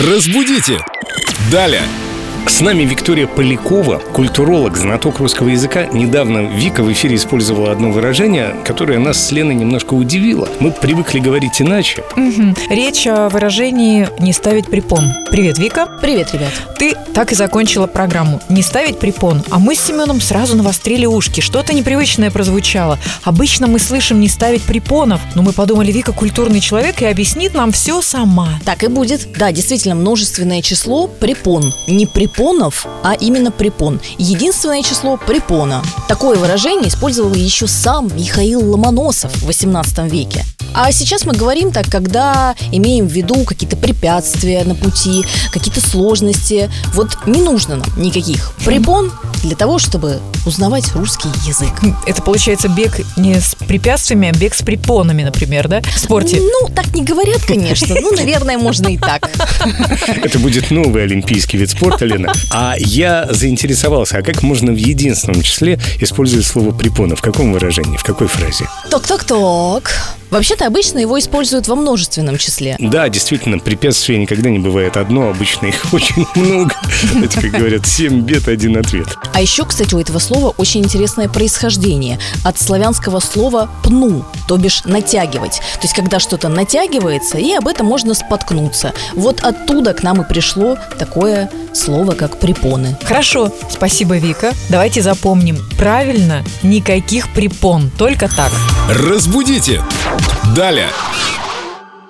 Разбудите! Далее! С нами Виктория Полякова, культуролог, знаток русского языка. Недавно Вика в эфире использовала одно выражение, которое нас с Леной немножко удивило. Мы привыкли говорить иначе. Мгм. Речь о выражении «не ставить препон». Привет, Вика. Привет, ребят. Ты так и закончила программу «Не ставить препон». А мы с Семеном сразу навострили ушки. Что-то непривычное прозвучало. Обычно мы слышим «не ставить препонов», но мы подумали, Вика культурный человек и объяснит нам все сама. Так и будет. Да, действительно, множественное число препон. Не препонов, а именно препон. Единственное число препона. Такое выражение использовал еще сам Михаил Ломоносов в 18 веке. А сейчас мы говорим так, когда имеем в виду какие-то препятствия на пути, какие-то сложности. Вот не нужно нам никаких препон для того, чтобы узнавать русский язык. Это получается бег не с препятствиями, а бег с препонами, например, да? В спорте. Ну, так не говорят, конечно. Ну, наверное, можно и так. Это будет новый олимпийский вид спорта, Лена. А я заинтересовался, а как можно в единственном числе использовать слово «препона»? В каком выражении, в какой фразе? Ток-ток-ток. Вообще-то обычно его используют во множественном числе. Да, действительно, препятствий никогда не бывает одно, обычно их очень много. Это, как говорят, семь бед, один ответ. А еще, кстати, у этого слова очень интересное происхождение. От славянского слова «пну», то бишь «натягивать». То есть, когда что-то натягивается, и об этом можно споткнуться. Вот оттуда к нам и пришло такое слово, как «препоны». Хорошо, спасибо, Вика. Давайте запомним. Правильно, никаких препон, только так. Разбудите! Далее!